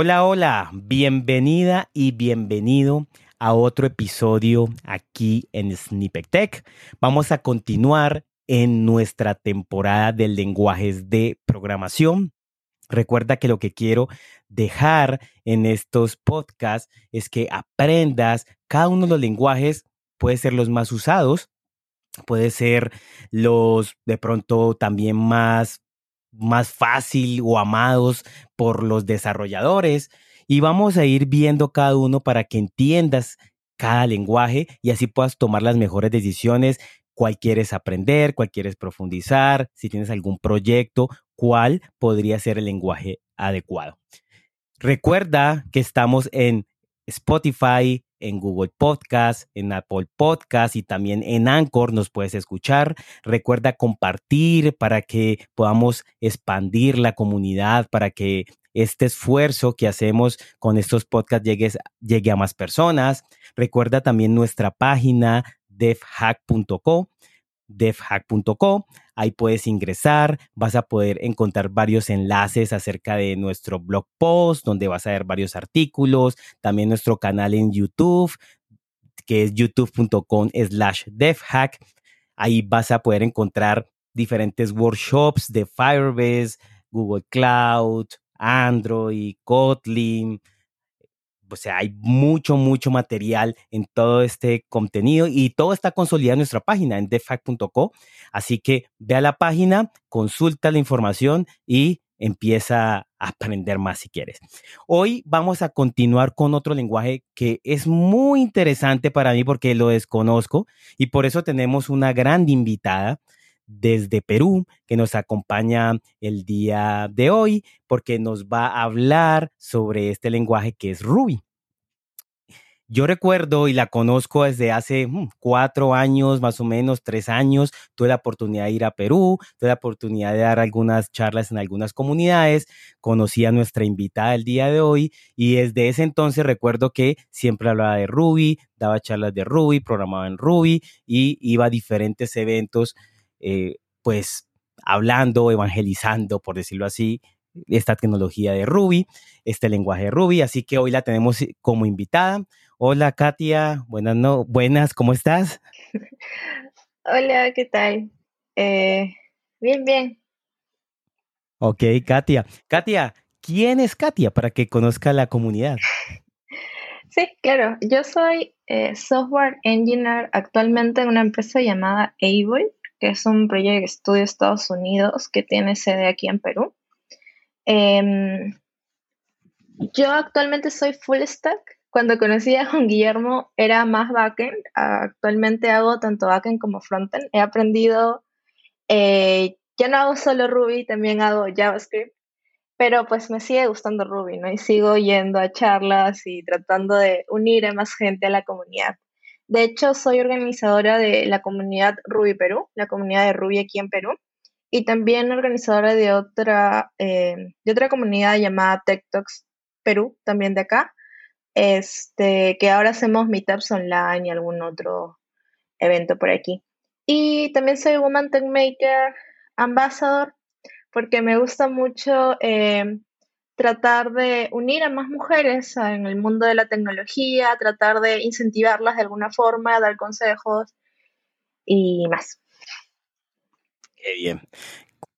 Hola, hola, bienvenida y bienvenido a otro episodio aquí en Snippet Tech. Vamos a continuar en nuestra temporada de lenguajes de programación. Recuerda que lo que quiero dejar en estos podcasts es que aprendas cada uno de los lenguajes, puede ser los más usados, puede ser los de pronto también más más fácil o amados por los desarrolladores y vamos a ir viendo cada uno para que entiendas cada lenguaje y así puedas tomar las mejores decisiones, cuál quieres aprender, cuál quieres profundizar, si tienes algún proyecto, cuál podría ser el lenguaje adecuado. Recuerda que estamos en Spotify, en Google Podcast, en Apple Podcast y también en Anchor nos puedes escuchar. Recuerda compartir para que podamos expandir la comunidad, para que este esfuerzo que hacemos con estos podcasts llegue, a más personas. Recuerda también nuestra página devhack.co devhack.co. Ahí puedes ingresar, vas a poder encontrar varios enlaces acerca de nuestro blog post, donde vas a ver varios artículos, también nuestro canal en YouTube, que es youtube.com slash devhack. Ahí vas a poder encontrar diferentes workshops de Firebase, Google Cloud, Android, Kotlin, o sea, hay mucho, mucho material en todo este contenido y todo está consolidado en nuestra página en defact.co. Así que ve a la página, consulta la información y empieza a aprender más si quieres. Hoy vamos a continuar con otro lenguaje que es muy interesante para mí porque lo desconozco y por eso tenemos una gran invitada desde Perú que nos acompaña el día de hoy porque nos va a hablar sobre este lenguaje que es Ruby. Yo recuerdo y la conozco desde hace mm, cuatro años, más o menos, tres años. Tuve la oportunidad de ir a Perú, tuve la oportunidad de dar algunas charlas en algunas comunidades. Conocí a nuestra invitada el día de hoy y desde ese entonces recuerdo que siempre hablaba de Ruby, daba charlas de Ruby, programaba en Ruby y iba a diferentes eventos eh, pues hablando, evangelizando, por decirlo así, esta tecnología de Ruby, este lenguaje de Ruby. Así que hoy la tenemos como invitada. Hola Katia, buenas, no, buenas, ¿cómo estás? Hola, ¿qué tal? Eh, bien, bien. Ok, Katia. Katia, ¿quién es Katia para que conozca la comunidad? Sí, claro. Yo soy eh, software engineer actualmente en una empresa llamada Able que es un proyecto de estudio de Estados Unidos que tiene sede aquí en Perú. Em, yo actualmente soy full stack. Cuando conocí a Juan Guillermo era más backend. Actualmente hago tanto backend como frontend. He aprendido, eh, ya no hago solo Ruby, también hago JavaScript. Pero pues me sigue gustando Ruby, ¿no? Y sigo yendo a charlas y tratando de unir a más gente a la comunidad. De hecho, soy organizadora de la comunidad Ruby Perú, la comunidad de Ruby aquí en Perú, y también organizadora de otra, eh, de otra comunidad llamada Tech Talks Perú, también de acá, este, que ahora hacemos meetups online y algún otro evento por aquí. Y también soy Woman Tech Maker Ambassador, porque me gusta mucho eh, tratar de unir a más mujeres en el mundo de la tecnología, tratar de incentivarlas de alguna forma, dar consejos y más. Qué bien.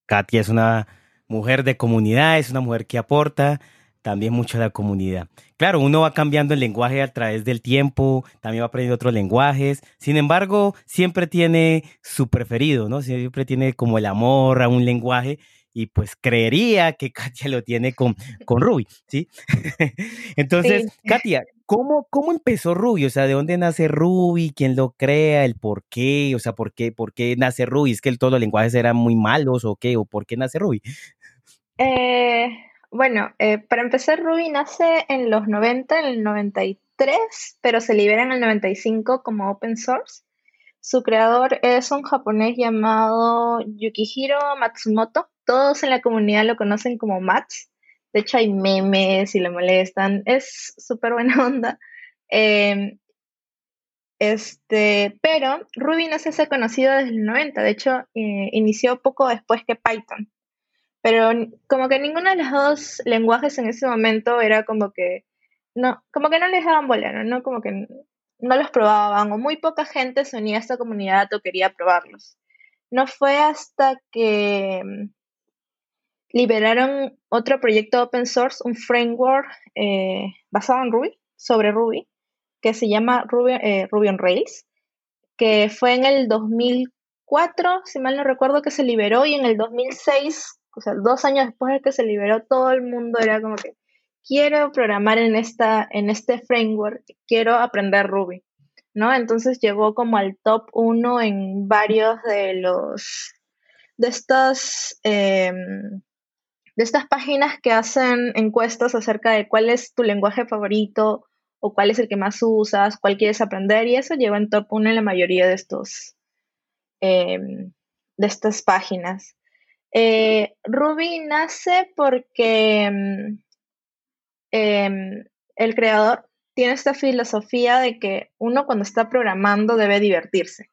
Katia es una mujer de comunidad, es una mujer que aporta también mucho a la comunidad. Claro, uno va cambiando el lenguaje a través del tiempo, también va aprendiendo otros lenguajes. Sin embargo, siempre tiene su preferido, ¿no? Siempre tiene como el amor a un lenguaje y pues creería que Katia lo tiene con, con Ruby, ¿sí? Entonces, Katia, ¿cómo, ¿cómo empezó Ruby? O sea, ¿de dónde nace Ruby? ¿Quién lo crea? ¿El por qué? O sea, ¿por qué, por qué nace Ruby? ¿Es que todos los lenguajes eran muy malos o qué? ¿O por qué nace Ruby? Eh, bueno, eh, para empezar, Ruby nace en los 90, en el 93, pero se libera en el 95 como open source. Su creador es un japonés llamado Yukihiro Matsumoto todos en la comunidad lo conocen como Mats. De hecho, hay memes y le molestan. Es súper buena onda. Em, este, pero Ruby no se hace conocido desde el 90. De hecho, eh, inició poco después que Python. pero como que ninguno de los dos lenguajes en ese momento era como que, no, como que no les daban bola, ¿no? Como que no los probaban o muy poca gente se unía a esta comunidad o quería probarlos. No fue hasta que mm, liberaron otro proyecto open source, un framework eh, basado en Ruby, sobre Ruby, que se llama Ruby, eh, Ruby on Rails, que fue en el 2004, si mal no recuerdo, que se liberó y en el 2006, o sea, dos años después de que se liberó, todo el mundo era como que quiero programar en, esta, en este framework, quiero aprender Ruby, ¿no? Entonces llegó como al top uno en varios de los, de estas, em, de estas páginas que hacen encuestas acerca de cuál es tu lenguaje favorito o cuál es el que más usas, cuál quieres aprender, y eso lleva en top 1 en la mayoría de estos em, de estas páginas. Eh, Ruby nace porque em, em, el creador tiene esta filosofía de que uno cuando está programando debe divertirse.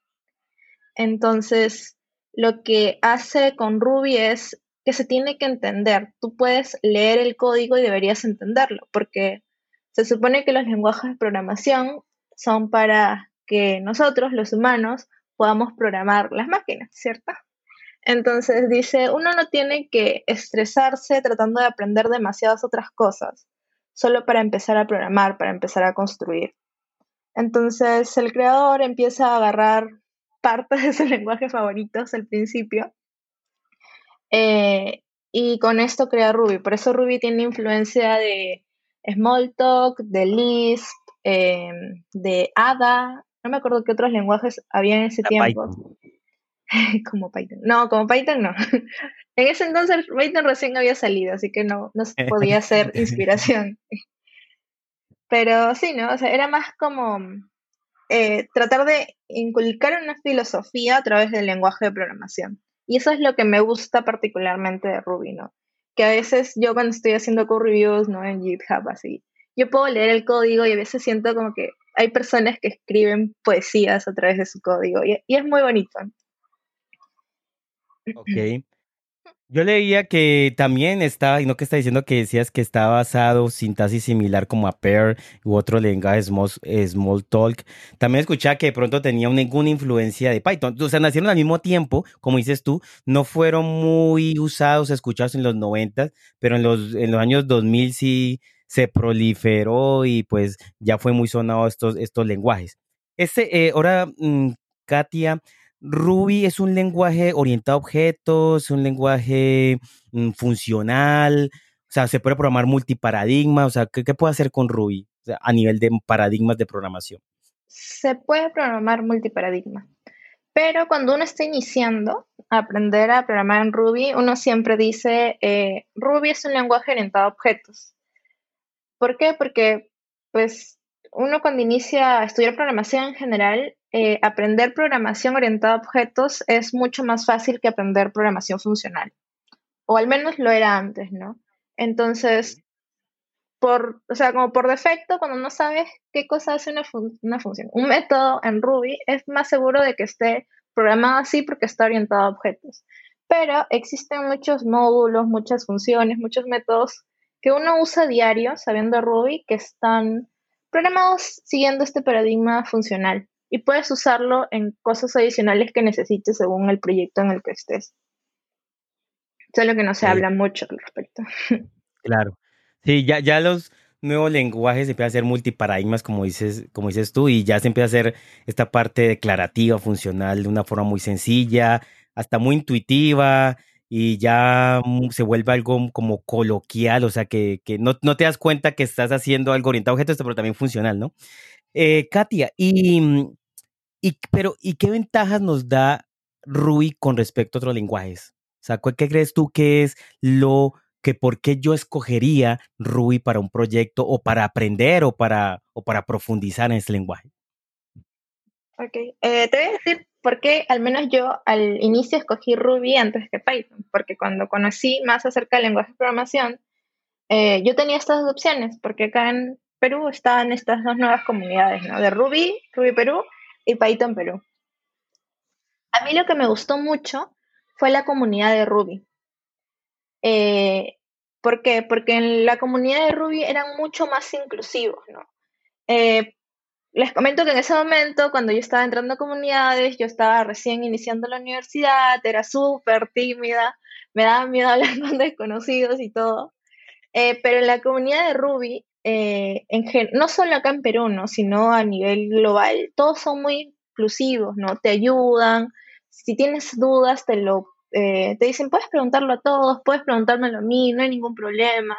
Entonces, lo que hace con Ruby es que se tiene que entender. Tú puedes leer el código y deberías entenderlo, porque se supone que los lenguajes de programación son para que nosotros, los humanos, podamos programar las máquinas, ¿cierto? Entonces dice, uno no tiene que estresarse tratando de aprender demasiadas otras cosas, solo para empezar a programar, para empezar a construir. Entonces el creador empieza a agarrar partes de sus lenguajes favoritos al principio eh, y con esto crea Ruby. Por eso Ruby tiene influencia de Smalltalk, de Lisp, em, de Ada, no me acuerdo qué otros lenguajes había en ese tiempo. como Python. No, como Python no. en ese entonces Python recién había salido, así que no, no podía ser inspiración. Pero sí, ¿no? O sea, era más como eh, tratar de inculcar una filosofía a través del lenguaje de programación. Y eso es lo que me gusta particularmente de Ruby, ¿no? que a veces yo cuando estoy haciendo code reviews, ¿no? En GitHub, así, yo puedo leer el código y a veces siento como que hay personas que escriben poesías a través de su código y, y es muy bonito. Ok. Yo leía que también estaba, y no que está diciendo que decías que está basado sintaxis similar como a Pair u otro lenguaje Small, Talk. También escuchaba que de pronto tenía ninguna influencia de Python. O sea, nacieron al mismo tiempo, como dices tú, no fueron muy usados, escuchados en los 90, pero en los, en los años 2000 sí se proliferó y pues ya fue muy sonado estos, estos lenguajes. Este, eh, ahora, mm, Katia, Ruby es un lenguaje orientado a objetos, un lenguaje mm, funcional, o sea, se puede programar multiparadigma, o sea, ¿qué, puede hacer con Ruby a nivel de paradigmas de programación? Se puede programar multiparadigma, pero cuando uno está iniciando a aprender a programar en Ruby, uno siempre dice, eh, Ruby es un lenguaje orientado a objetos. ¿Por qué? Porque, pues, uno cuando inicia a estudiar programación en general, eh, aprender programación orientada a objetos es mucho más fácil que aprender programación funcional. O al menos lo era antes, ¿no? Entonces, por, o sea, como por defecto, cuando no sabes qué cosa hace una, una función, un método en Ruby es más seguro de que esté programado así porque está orientado a objetos. Pero existen muchos módulos, muchas funciones, muchos métodos que uno usa diario sabiendo Ruby que están programados siguiendo este paradigma funcional y puedes usarlo en cosas adicionales que necesites según el proyecto en el que estés. Solo que no se habla mucho al respecto. Claro. Sí, ya, ya los nuevos lenguajes se empiezan a hacer multiparadigmas, como dices, como dices tú, y ya se empieza a hacer esta parte declarativa, funcional, de una forma muy sencilla, hasta muy intuitiva, y ya se vuelve algo como coloquial, o sea, que, que no, no, te das cuenta que estás haciendo algo orientado a objetos, pero también funcional, ¿no? Eh, Katia, y, y, pero, ¿y qué ventajas nos da Ruby con respecto a otros lenguajes? O sea, ¿qué crees tú que es lo que por qué yo escogería Ruby para un proyecto o para aprender o para, o para profundizar en este lenguaje? Ok, eh, te voy a decir por qué al menos yo al inicio escogí Ruby antes que Python, porque cuando conocí más acerca del lenguaje de programación, eh, yo tenía estas dos opciones, porque acá en, Perú están estas dos nuevas comunidades, ¿no? De Ruby, Ruby Perú y Python Perú. A mí lo que me gustó mucho fue la comunidad de Ruby. Eh, ¿Por qué? Porque en la comunidad de Ruby eran mucho más inclusivos, ¿no? Eh, les comento que en ese momento, cuando yo estaba entrando a comunidades, yo estaba recién iniciando la universidad, era súper tímida, me daba miedo hablar con desconocidos y todo. Eh, pero en la comunidad de Ruby, eh, en no solo acá en Perú, ¿no? sino a nivel global, todos son muy inclusivos, ¿no? Te ayudan, si tienes dudas, te lo eh, te dicen, puedes preguntarlo a todos, puedes preguntármelo a mí, no hay ningún problema.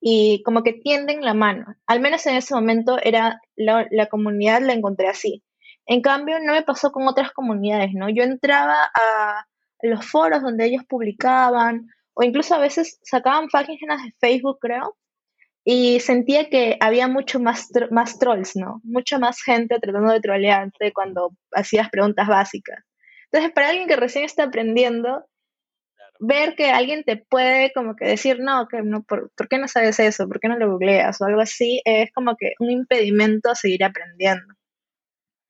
Y como que tienden la mano. Al menos en ese momento era la, comunidad la encontré así. En cambio, no me pasó con otras comunidades, ¿no? Yo entraba a los foros donde ellos publicaban, o incluso a veces sacaban páginas de Facebook, creo, y sentía que había mucho más, más trolls, ¿no? Mucha más gente tratando de trolearte cuando hacías preguntas básicas. Entonces, para alguien que recién está aprendiendo, ver que alguien te puede como que decir, no, que no, ¿por, qué no sabes eso? ¿Por qué no lo googleas? O algo así, es como que un impedimento a seguir aprendiendo.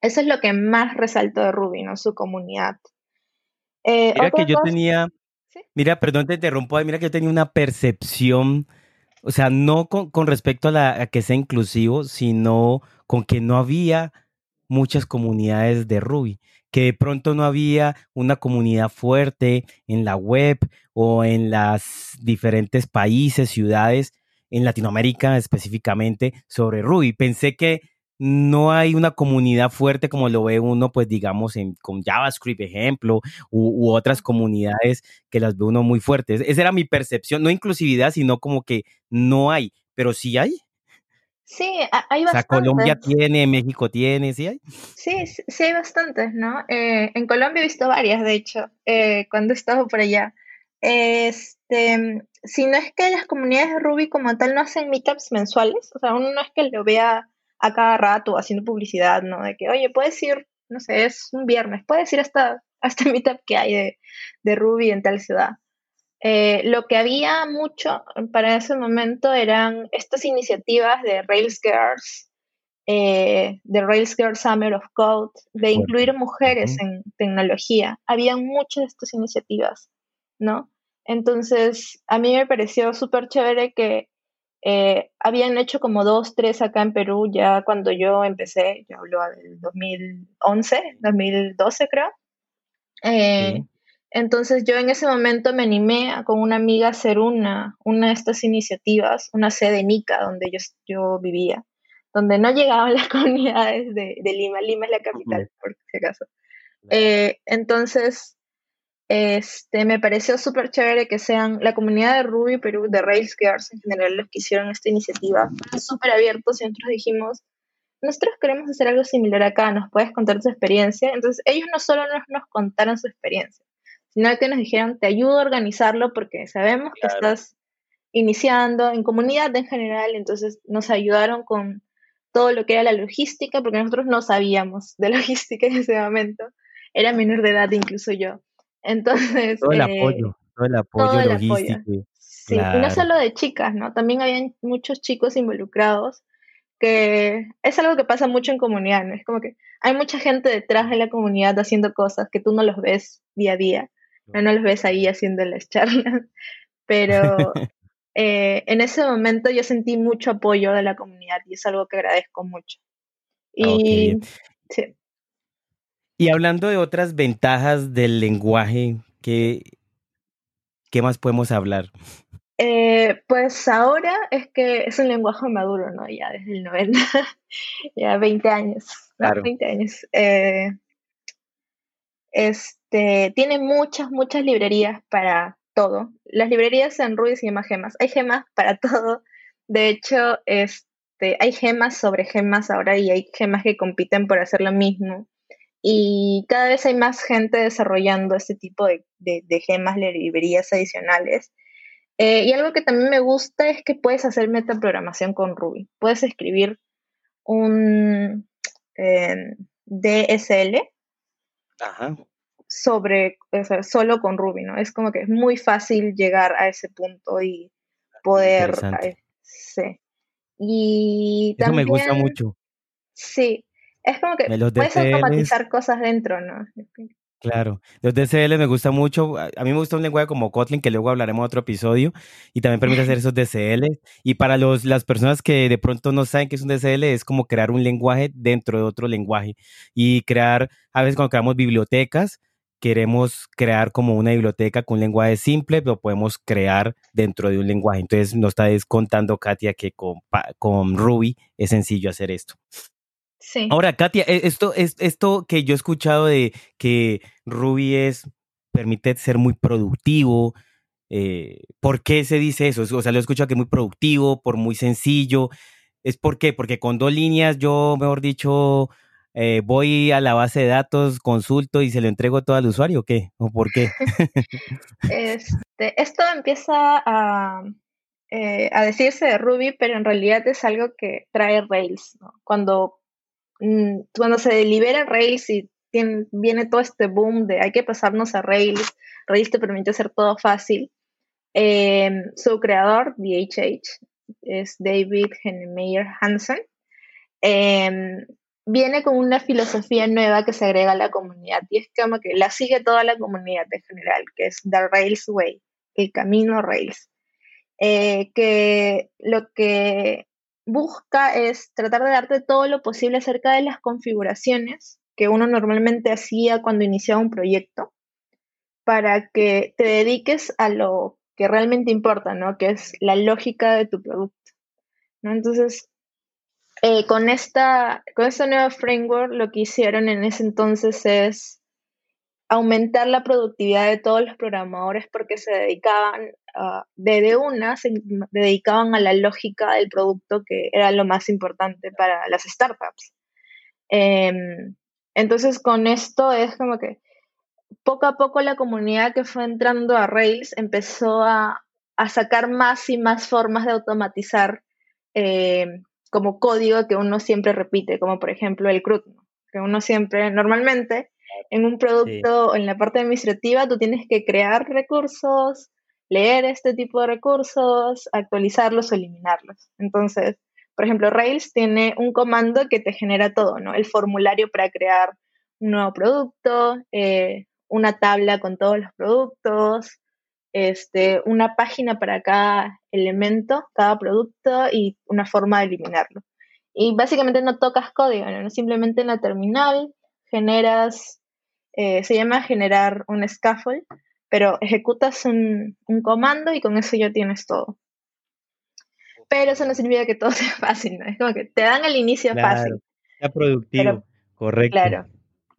Eso es lo que más resaltó de Ruby, ¿no? Su comunidad. Eh, mira que yo tenía, mira, perdón te interrumpo, mira que yo tenía una percepción, o sea, no con, con respecto a, la, que sea inclusivo, sino con que no había muchas comunidades de Ruby que de pronto no había una comunidad fuerte en la web o en las diferentes países, ciudades, en Latinoamérica específicamente, sobre Ruby. Pensé que no hay una comunidad fuerte como lo ve uno, pues digamos, en, con JavaScript, ejemplo, u, otras comunidades que las ve uno muy fuertes. Esa era mi percepción, no inclusividad, sino como que no hay, pero sí hay. Sí, hay bastantes. O sea, Colombia tiene, México tiene, ¿sí hay? Sí, sí hay bastantes, ¿no? Eh, en Colombia he visto varias, de hecho, eh, cuando he estado por allá. Este, si no es que las comunidades de Ruby como tal no hacen meetups mensuales, o sea, uno no es que lo vea a cada rato haciendo publicidad, ¿no? De que, oye, puedes ir, no sé, es un viernes, puedes ir hasta, hasta meetup que hay de, de Ruby en tal ciudad. Eh, lo que había mucho para ese momento eran estas iniciativas de Rails Girls, eh, de Rails Girls Summer of Code, de incluir mujeres en tecnología. Había muchas de estas iniciativas, ¿no? Entonces, a mí me pareció súper chévere que eh, habían hecho como dos, tres acá en Perú ya cuando yo empecé, yo hablo del 2011, 2012 creo. Entonces yo en ese momento me animé con una amiga a hacer una, una de estas iniciativas, una sede NICA donde yo, yo vivía, donde no llegaban las comunidades de, Lima. Lima es la capital, por si acaso. Eh, entonces, este, me pareció súper chévere que sean la comunidad de Ruby Perú, de Rails Girls en general, los que hicieron esta iniciativa. súper abiertos y nosotros dijimos, nosotros queremos hacer algo similar acá, ¿nos puedes contar tu experiencia? Entonces, ellos no solo nos, nos contaron su experiencia, sino que nos dijeron, te ayudo a organizarlo porque sabemos que estás iniciando en comunidad en general, entonces nos ayudaron con todo lo que era la logística, porque nosotros no sabíamos de logística en ese momento, era menor de edad incluso yo. Entonces... Todo el eh, apoyo, todo el apoyo logístico. Sí, y no solo de chicas, ¿no? También habían muchos chicos involucrados, que es algo que pasa mucho en comunidad, ¿no? Es como que hay mucha gente detrás de la comunidad haciendo cosas que tú no los ves día a día no los ves ahí haciendo las charlas, pero eh, en ese momento yo sentí mucho apoyo de la comunidad y es algo que agradezco mucho. Y, y hablando de otras ventajas del lenguaje, ¿qué, qué más podemos hablar? Eh, pues ahora es que es un lenguaje maduro, ¿no? Ya desde el 90, ya 20 años. Claro. 20 años. Eh, este, tiene muchas, muchas librerías para todo. Las librerías en Ruby se llaman gemas. Hay gemas para todo. De hecho, este, hay gemas sobre gemas ahora y hay gemas que compiten por hacer lo mismo. Y cada vez hay más gente desarrollando este tipo de, gemas, de librerías adicionales. Eh, y algo que también me gusta es que puedes hacer metaprogramación con Ruby. Puedes escribir un eh, DSL sobre, solo con Ruby, ¿no? Es como que es muy fácil llegar a ese punto y poder... sí. Y Eso me gusta mucho. Sí, es como que puedes automatizar cosas dentro, ¿no? Claro, los DCL me gusta mucho. A mí me gusta un lenguaje como Kotlin, que luego hablaremos en otro episodio, y también permite hacer esos DCL. Y para los, las personas que de pronto no saben qué es un DCL, es como crear un lenguaje dentro de otro lenguaje. Y crear, a veces cuando creamos bibliotecas, queremos crear como una biblioteca con un lenguaje simple, pero podemos crear dentro de un lenguaje. Entonces nos está contando Katia que con, con Ruby es sencillo hacer esto. Ahora, Katia, e, esto, esto que yo he escuchado de que Ruby es, permite ser muy productivo, eh, ¿por qué se dice eso? O sea, lo he escuchado que es muy productivo, por muy sencillo. ¿Es por qué? Porque con dos líneas yo, mejor dicho, eh, voy a la base de datos, consulto y se lo entrego todo al usuario, ¿o qué? ¿O por qué? este, esto empieza a, eh, a decirse de Ruby, pero en realidad es algo que trae Rails. Cuando Mm, cuando se libera Rails y viene todo este boom de hay que pasarnos a Rails, Rails te permite hacer todo fácil. Em, su creador, DHH, es David Hennemeyer Hansen, em, viene con una filosofía nueva que se agrega a la comunidad y es como que la sigue toda la comunidad en general, que es The Rails Way, el camino Rails. Eh, que lo que busca es tratar de darte todo lo posible acerca de las configuraciones que uno normalmente hacía cuando iniciaba un proyecto para que te dediques a lo que realmente importa, ¿no? Que es la lógica de tu producto. ¿no? Entonces, eh, con, esta, con esta nueva framework, lo que hicieron en ese entonces es aumentar la productividad de todos los programadores porque se dedicaban, desde una, se dedicaban a la lógica del producto que era lo más importante para las startups. Em, entonces con esto es como que poco a poco la comunidad que fue entrando a Rails empezó a, sacar más y más formas de automatizar em, como código que uno siempre repite, como por ejemplo el CRUD, que uno siempre, normalmente, en un producto, en la parte administrativa, tú tienes que crear recursos, leer este tipo de recursos, actualizarlos o eliminarlos. Entonces, por ejemplo, Rails tiene un comando que te genera todo, ¿no? El formulario para crear un nuevo producto, eh, una tabla con todos los productos, este, una página para cada elemento, cada producto y una forma de eliminarlo. Y básicamente no tocas código, ¿no? Simplemente en la terminal generas eh, se llama generar un scaffold, pero ejecutas un, comando y con eso ya tienes todo. Pero eso no significa que todo sea fácil, ¿no? Es como que te dan el inicio fácil. Sea productivo, correcto. Claro.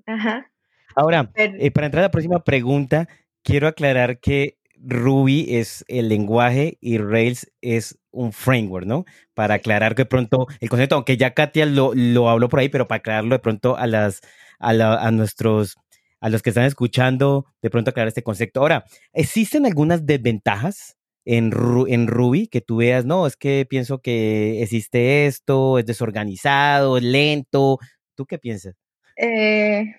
Ajá. Ahora, eh, para entrar a la próxima pregunta, quiero aclarar que Ruby es el lenguaje y Rails es un framework, ¿no? Para aclarar que pronto el concepto, aunque ya Katia lo, lo habló por ahí, pero para aclararlo de pronto a las a, a nuestros a los que están escuchando de pronto aclarar este concepto. Ahora, ¿existen algunas desventajas en, Ruby que tú veas, no, es que pienso que existe esto, es desorganizado, es lento? ¿Tú qué piensas? Eh,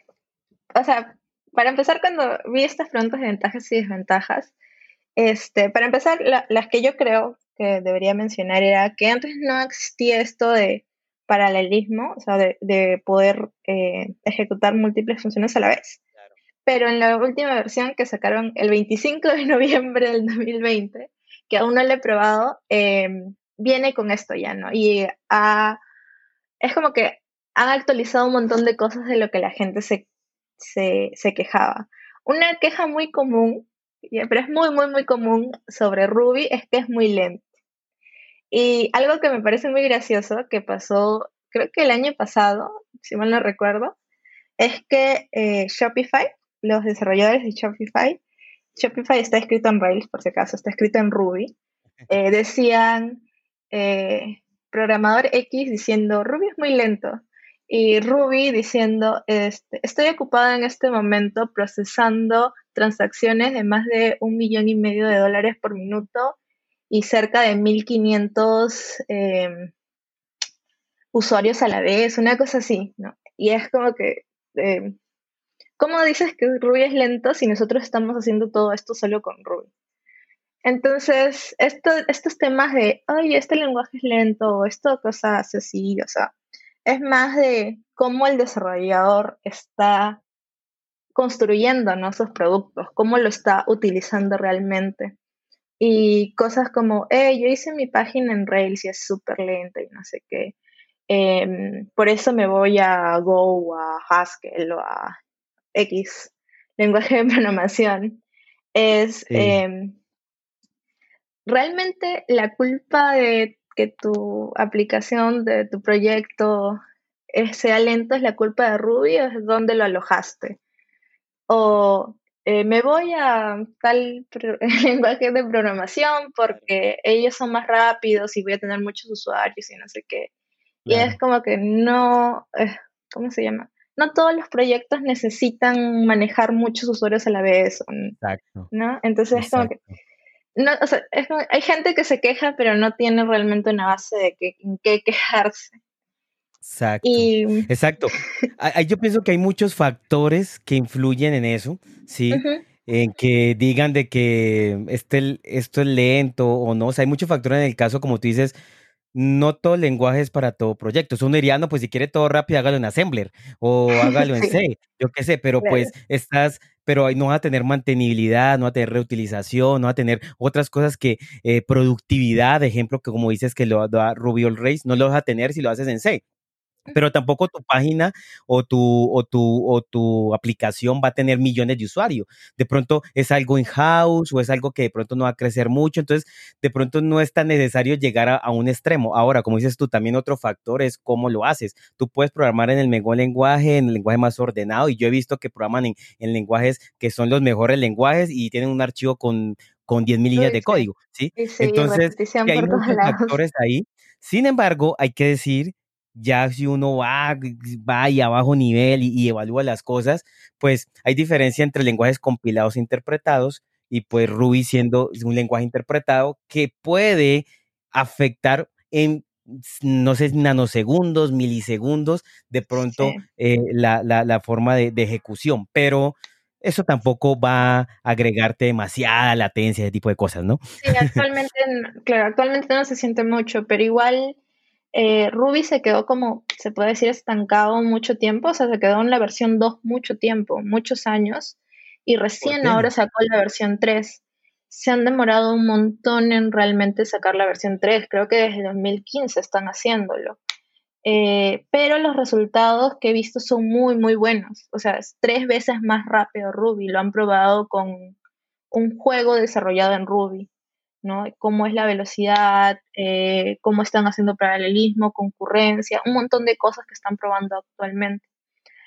o sea, para empezar, cuando vi estas preguntas de ventajas y desventajas, este, para empezar, las que yo creo que debería mencionar era que antes no existía esto de paralelismo, o sea, de, poder eh, ejecutar múltiples funciones a la vez pero en la última versión que sacaron el 25 de noviembre del 2020, que aún no le he probado, em, viene con esto ya, ¿no? Y es como que han actualizado un montón de cosas de lo que la gente se, se, quejaba. Una queja muy común, pero es muy, muy, muy común sobre Ruby, es que es muy lento. Y algo que me parece muy gracioso que pasó, creo que el año pasado, si mal no recuerdo, es que eh, Shopify los desarrolladores de Shopify, Shopify está escrito en Rails, por si acaso, está escrito en Ruby, eh, decían eh, programador X diciendo Ruby es muy lento y Ruby diciendo este, estoy ocupado en este momento procesando transacciones de más de un millón y medio de dólares por minuto y cerca de 1500 em, usuarios a la vez, una cosa así, ¿no? Y es como que em, ¿Cómo dices que Ruby es lento si nosotros estamos haciendo todo esto solo con Ruby? Entonces, estos temas de, ay, este lenguaje es lento, o esto cosas así, o sea, es más de cómo el desarrollador está construyendo ¿no? sus productos, cómo lo está utilizando realmente. Y cosas como, hey, yo hice mi página en Rails y es súper lenta y no sé qué. Em, por eso me voy a Go, a Haskell o a X lenguaje de programación. Es em, realmente la culpa de que tu aplicación, de tu proyecto sea lento, es la culpa de Ruby o es donde lo alojaste. O eh, me voy a tal lenguaje de programación porque ellos son más rápidos y voy a tener muchos usuarios y no sé qué. Y es como que no, eh, ¿cómo se llama? No todos los proyectos necesitan manejar muchos usuarios a la vez. Exacto. ¿no? Entonces es como que... No, o sea, hay gente que se queja, pero no tiene realmente una base de que, en qué quejarse. Exacto. Exacto. Yo pienso que hay muchos factores que influyen en eso, ¿sí? En que digan de que este, esto es lento o no. O sea, hay muchos factores en el caso, como tú dices, no todo el lenguaje es para todo proyecto. Uno diría, no, pues si quiere todo rápido, hágalo en Assembler o hágalo en C, yo qué sé, pero pues estás, pero no va a tener mantenibilidad, no va a tener reutilización, no va a tener otras cosas que eh, productividad, de ejemplo, que como dices que lo da Ruby on Rails, no lo vas a tener si lo haces en C pero tampoco tu página o tu, o, tu, o tu aplicación va a tener millones de usuarios. De pronto es algo in-house o es algo que de pronto no va a crecer mucho, entonces de pronto no es tan necesario llegar a, un extremo. Ahora, como dices tú, también otro factor es cómo lo haces. Tú puedes programar en el mejor lenguaje, en el lenguaje más ordenado, y yo he visto que programan en, en lenguajes que son los mejores lenguajes y tienen un archivo con, con 10.000 líneas de código, ¿sí? Entonces, hay muchos factores ahí. Sin embargo, hay que decir ya si uno va, va y a bajo nivel y, evalúa las cosas, pues hay diferencia entre lenguajes compilados e interpretados y pues Ruby siendo un lenguaje interpretado que puede afectar en, no sé, nanosegundos, milisegundos, de pronto eh, la, la, la, forma de, de, ejecución, pero eso tampoco va a agregarte demasiada latencia, ese tipo de cosas, ¿no? Sí, actualmente, claro, actualmente no se siente mucho, pero igual eh, Ruby se quedó como, se puede decir, estancado mucho tiempo, o sea, se quedó en la versión 2 mucho tiempo, muchos años, y recién ahora sacó la versión 3. Se han demorado un montón en realmente sacar la versión 3, creo que desde 2015 están haciéndolo. Eh, pero los resultados que he visto son muy, muy buenos. O sea, es tres veces más rápido Ruby. Lo han probado con un juego desarrollado en Ruby. ¿No? Cómo es la velocidad, eh, cómo están haciendo paralelismo, concurrencia, un montón de cosas que están probando actualmente.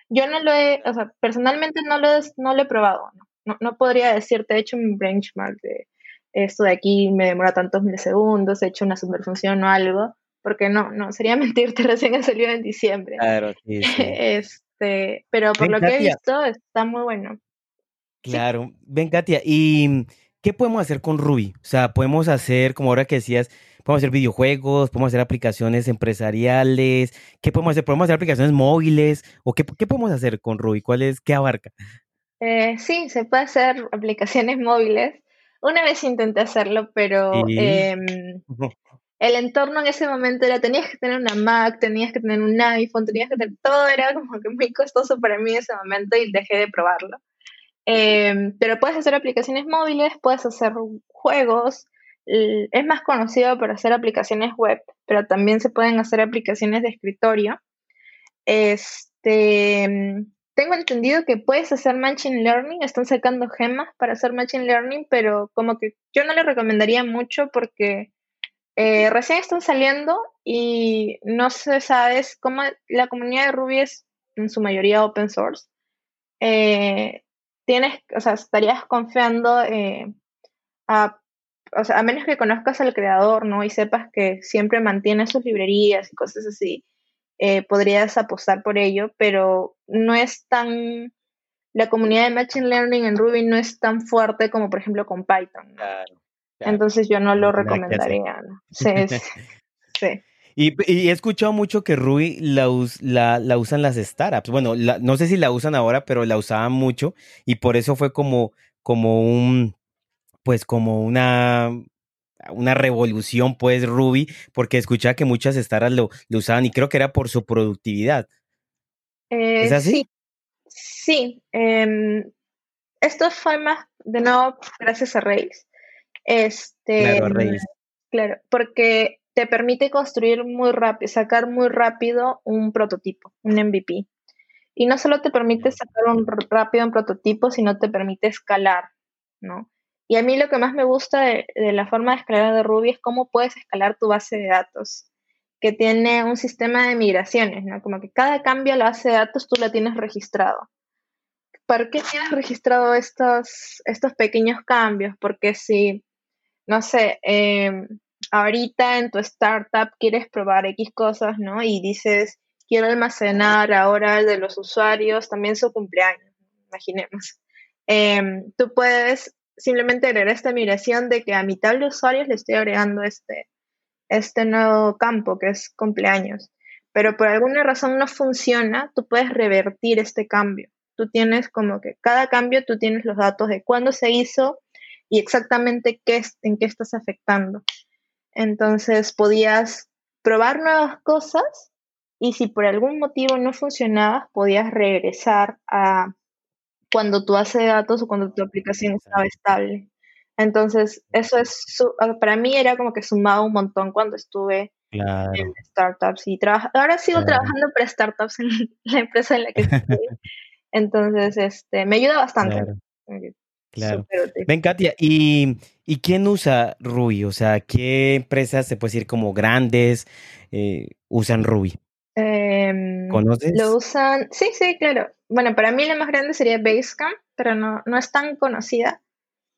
Yo no lo he, o sea, personalmente no lo, he, no lo he probado, ¿no? No, podría decirte, he hecho un benchmark de esto de aquí me demora tantos milisegundos, he hecho una superfunción o algo, porque no, no, sería mentirte, recién ha salido en diciembre. Claro, sí, Este, pero por lo que he visto, está muy bueno. Claro, ven Katia, y ¿qué podemos hacer con Ruby? O sea, podemos hacer, como ahora que decías, podemos hacer videojuegos, podemos hacer aplicaciones empresariales, ¿qué podemos hacer? ¿Podemos hacer aplicaciones móviles? ¿O qué, podemos hacer con Ruby? ¿Cuál es, qué abarca? Eh, sí, se puede hacer aplicaciones móviles. Una vez intenté hacerlo, pero em, el entorno en ese momento era, tenías que tener una Mac, tenías que tener un iPhone, tenías que tener todo, era como que muy costoso para mí en ese momento y dejé de probarlo. Em, pero puedes hacer aplicaciones móviles, puedes hacer juegos. Es más conocido por hacer aplicaciones web, pero también se pueden hacer aplicaciones de escritorio. Este, tengo entendido que puedes hacer Machine Learning, están sacando gemas para hacer Machine Learning, pero como que yo no le recomendaría mucho porque eh, recién están saliendo y no se sabe cómo la comunidad de Ruby es en su mayoría open source. Eh, tienes, o sea, estarías confiando eh, a, o sea, a menos que conozcas al creador, ¿no? Y sepas que siempre mantiene sus librerías y cosas así, eh, podrías apostar por ello, pero no es tan, la comunidad de Machine Learning en Ruby no es tan fuerte como, por ejemplo, con Python. Claro, Entonces yo no lo recomendaría. Sí, sí. Y, he escuchado mucho que Ruby la, la, usan las startups. Bueno, no sé si la usan ahora, pero la usaban mucho y por eso fue como, como un, pues como una, una revolución, pues Ruby, porque escuchaba que muchas startups lo, usaban y creo que era por su productividad. ¿Es eh, así? sí, em, esto fue más, de nuevo, gracias a Rails. Este, claro, Rails. Claro, porque te permite construir muy rápido, sacar muy rápido un prototipo, un MVP. Y no solo te permite sacar un rápido un prototipo, sino te permite escalar, ¿no? Y a mí lo que más me gusta de, la forma de escalar de Ruby es cómo puedes escalar tu base de datos, que tiene un sistema de migraciones, ¿no? Como que cada cambio a la base de datos tú la tienes registrado. ¿Por qué tienes registrado estos, estos pequeños cambios? Porque si, no sé, em, ahorita en tu startup quieres probar X cosas, ¿no? Y dices, quiero almacenar ahora de los usuarios también su cumpleaños, imaginemos. Em, tú puedes simplemente agregar esta migración de que a mi tabla de usuarios le estoy agregando este, este nuevo campo que es cumpleaños. Pero por alguna razón no funciona, tú puedes revertir este cambio. Tú tienes como que cada cambio tú tienes los datos de cuándo se hizo y exactamente qué, en qué estás afectando. Entonces podías probar nuevas cosas y si por algún motivo no funcionaba, podías regresar a cuando tu base de datos o cuando tu aplicación estaba estable. Entonces, eso es, ah, para mí era como que sumaba un montón cuando estuve en startups y ahora sigo trabajando para startups en la empresa en la que estoy. Entonces, este, me ayuda bastante. Claro. Ven, Katia, ¿y, quién usa Ruby? O sea, ¿qué empresas, se puede decir, como grandes, eh, usan Ruby? Em, ¿Conoces? Lo usan, sí, sí, claro. Bueno, para mí la más grande sería Basecamp, pero no, no es tan conocida,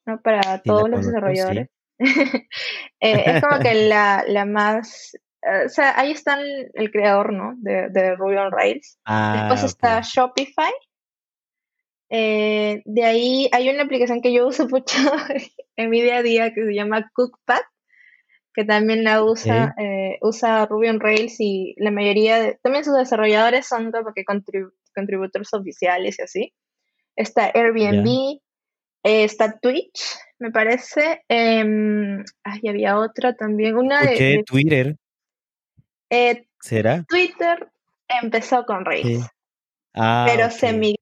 ¿no? Para todos los desarrolladores. Eh, es como que la, la más, o sea, ahí está el, creador, ¿no? De, de, Ruby on Rails. Ah, Después está Shopify, eh, de ahí hay una aplicación que yo uso mucho en mi día a día que se llama Cookpad, que también la usa, eh, usa Ruby on Rails y la mayoría de, también sus desarrolladores son como que contributores oficiales y así. Está Airbnb, eh, está Twitch, me parece. Eh, había otra también, una de, Twitter. ¿Será? Twitter empezó con Rails. Ah, pero se migró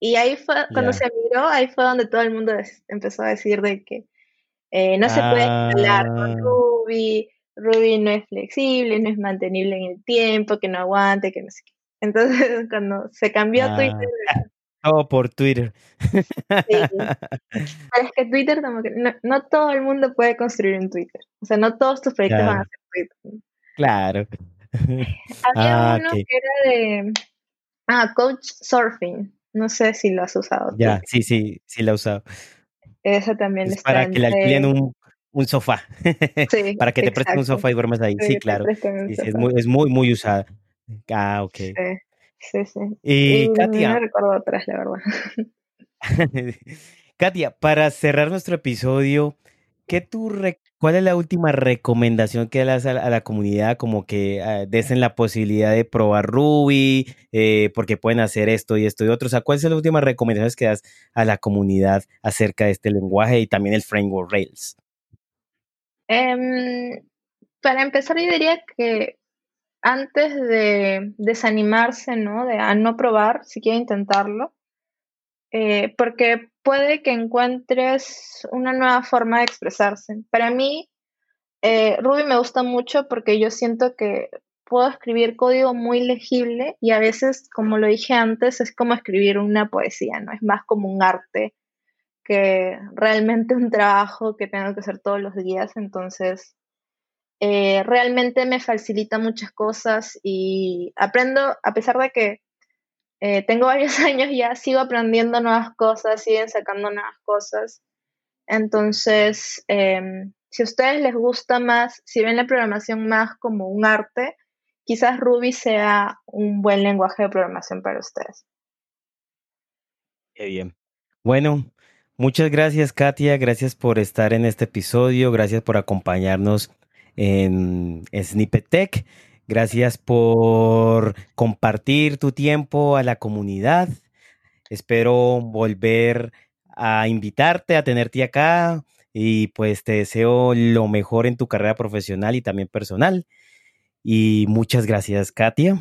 y ahí fue, cuando se miró, ahí fue donde todo el mundo empezó a decir de que eh, no se puede instalar con ah. Ruby, Ruby no es flexible, no es mantenible en el tiempo, que no aguante, que no sé qué. Entonces, cuando se cambió a Twitter... Todo por Twitter. Sí. Pero es que Twitter, que no, todo el mundo puede construir un Twitter. O sea, no todos tus proyectos van a ser Twitter. Claro. Había ah, uno que era de... Ah, Coach Surfing. No sé si lo has usado. Ya, sí, sí, sí lo he usado. Eso también es Para que le alquilen un, un sofá. Sí, para que te presten un sofá y duermas ahí. Sí, claro. es, muy, es muy, muy usada. Ah, ok. Sí, sí. sí. Y, Katia. No recuerdo otras, la verdad. Katia, para cerrar nuestro episodio, ¿qué tú ¿Cuál es la última recomendación que le das a la, comunidad? Como que uh, desen la posibilidad de probar Ruby, eh, porque pueden hacer esto y esto y otro. O sea, ¿cuáles son las últimas recomendaciones que das a la comunidad acerca de este lenguaje y también el framework Rails? Em, para empezar, yo diría que antes de desanimarse, ¿no? De no probar, si quiere intentarlo, eh, porque puede que encuentres una nueva forma de expresarse. Para mí, eh, Ruby me gusta mucho porque yo siento que puedo escribir código muy legible y a veces, como lo dije antes, es como escribir una poesía, ¿no? Es más como un arte que realmente un trabajo que tengo que hacer todos los días. Entonces, eh, realmente me facilita muchas cosas y aprendo, a pesar de que eh, tengo varios años ya, sigo aprendiendo nuevas cosas, siguen sacando nuevas cosas. Entonces, em, si a ustedes les gusta más, si ven la programación más como un arte, quizás Ruby sea un buen lenguaje de programación para ustedes. Qué bien. Bueno, muchas gracias Katia, gracias por estar en este episodio, gracias por acompañarnos en Snippet Tech. Gracias por compartir tu tiempo a la comunidad. Espero volver a invitarte, a tenerte acá y pues te deseo lo mejor en tu carrera profesional y también personal. Y muchas gracias, Katia.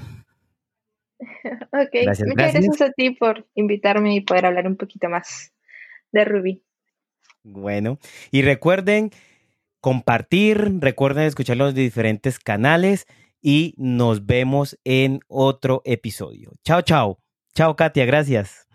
Ok, gracias, muchas gracias. gracias a ti por invitarme y poder hablar un poquito más de Ruby. Bueno, y recuerden compartir, recuerden escuchar los diferentes canales y nos vemos en otro episodio. Chao, chao. Chao, Katia. Gracias.